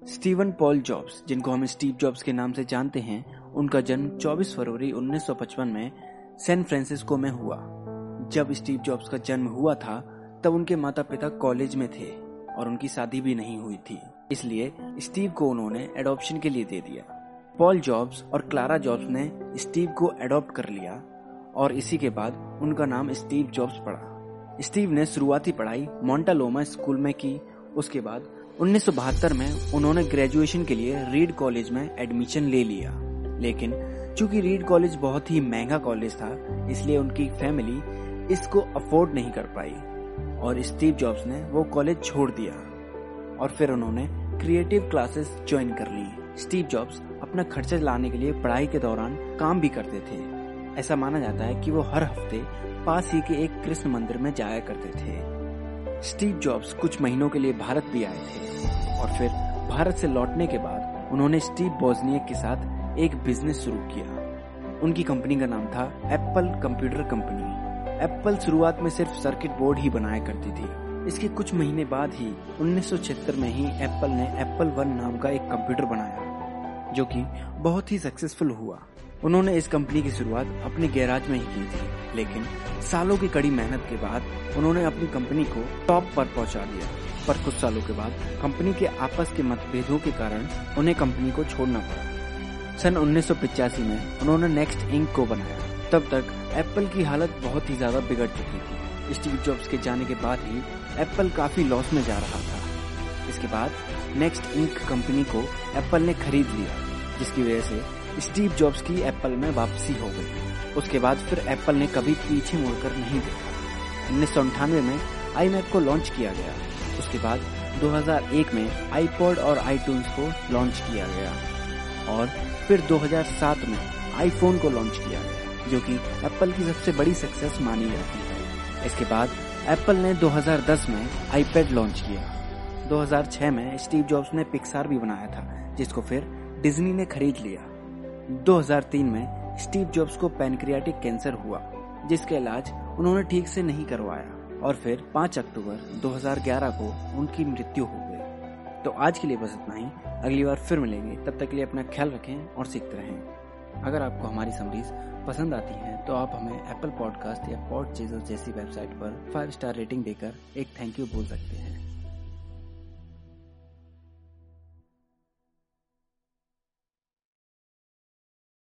Steven Paul jobs, जिनको हम Steve jobs के नाम से जानते हैं, उनका जन्म 24 फरवरी 1955 में सैन फ्रांसिस्को में हुआ। जब स्टीव जॉब्स का जन्म हुआ था, तब उनके माता पिता कॉलेज में थे और उनकी शादी भी नहीं हुई थी। इसलिए स्टीव को उन्होंने एडॉप्शन के लिए दे दिया। पॉल जॉब्स और क्लारा जॉब्स ने स्टीव को एडॉप्ट कर लिया और इसी के बाद उनका नाम स्टीव जॉब्स पड़ा। स्टीव ने शुरुआती पढ़ाई मोन्टालोमा स्कूल में की, उसके बाद 1972 में उन्होंने ग्रेजुएशन के लिए रीड कॉलेज में एडमिशन ले लिया। लेकिन चूँकि रीड कॉलेज बहुत ही महँगा कॉलेज था, इसलिए उनकी फैमिली इसको अफोर्ड नहीं कर पाई और स्टीव जॉब्स ने वो कॉलेज छोड़ दिया और फिर उन्होंने क्रिएटिव क्लासेस ज्वाइन कर ली। स्टीव जॉब्स अपना खर्चा लाने के लिए पढ़ाई के दौरान काम भी करते थे। ऐसा माना जाता है कि वो हर हफ़्ते पास ही के एक कृष्ण मंदिर में जाया करते थे। स्टीव जॉब्स कुछ महीनों के लिए भारत भी आए थे। और फिर भारत से लौटने के बाद उन्होंने स्टीव बोजनियक के साथ एक बिज़नेस शुरू किया। उनकी कंपनी का नाम था एप्पल कंप्यूटर कंपनी एप्पल शुरुआत में सिर्फ़ सर्किट बोर्ड ही बनाया करती थी। इसके कुछ महीने बाद ही 1976 में ही एप्पल ने एप्पल वन नाम का एक कंप्यूटर बनाया, जो कि बहुत ही सक्सेसफुल हुआ। उन्होंने इस कंपनी की शुरुआत अपने गैराज में ही की थी, लेकिन सालों की कड़ी मेहनत के बाद उन्होंने अपनी कंपनी को टॉप पर पहुँचा दिया। पर कुछ सालों के बाद कंपनी के आपस के मतभेदों के कारण उन्हें कंपनी को छोड़ना पड़ा। सन उन्नीस में उन्होंने नेक्स्ट इंक को बनाया। तब तक एप्पल की हालत बहुत ही ज़्यादा बिगड़ चुकी थी। स्टीव जॉब्स के जाने के बाद ही एप्पल काफ़ी लॉस में जा रहा था। इसके बाद नेक्स्ट इंक कंपनी को एप्पल ने खरीद लिया, जिसकी वजह से स्टीव जॉब्स की एप्पल में वापसी हो गई। उसके बाद फिर एप्पल ने कभी पीछे मुड़कर नहीं देखा। उन्नीस में आई को लॉन्च किया गया। उसके बाद 2001 में आईपॉड और आईटून्स को लॉन्च किया गया। और फिर 2007 में आईफोन को लॉन्च किया गया जो कि एप्पल की सबसे बड़ी सक्सेस मानी जाती है। इसके बाद एप्पल ने 2010 में आईपैड लॉन्च किया। 2006 में स्टीव जॉब्स ने पिक्सार भी बनाया था, जिसको फिर डिज्नी ने खरीद लिया। 2003 में स्टीव जॉब्स को पैनक्रियाटिक कैंसर हुआ, जिसका इलाज उन्होंने ठीक से नहीं करवाया। और फिर 5 अक्टूबर 2011 को उनकी मृत्यु हो गई। तो आज के लिए बस इतना ही। अगली बार फिर मिलेंगे। तब तक के लिए अपना ख्याल रखें और सीखते रहें। अगर आपको हमारी समरीज पसंद आती है तो आप हमें एप्पल पॉडकास्ट या पॉड जैसी वेबसाइट पर फाइव स्टार रेटिंग देकर एक थैंक यू बोल सकते हैं।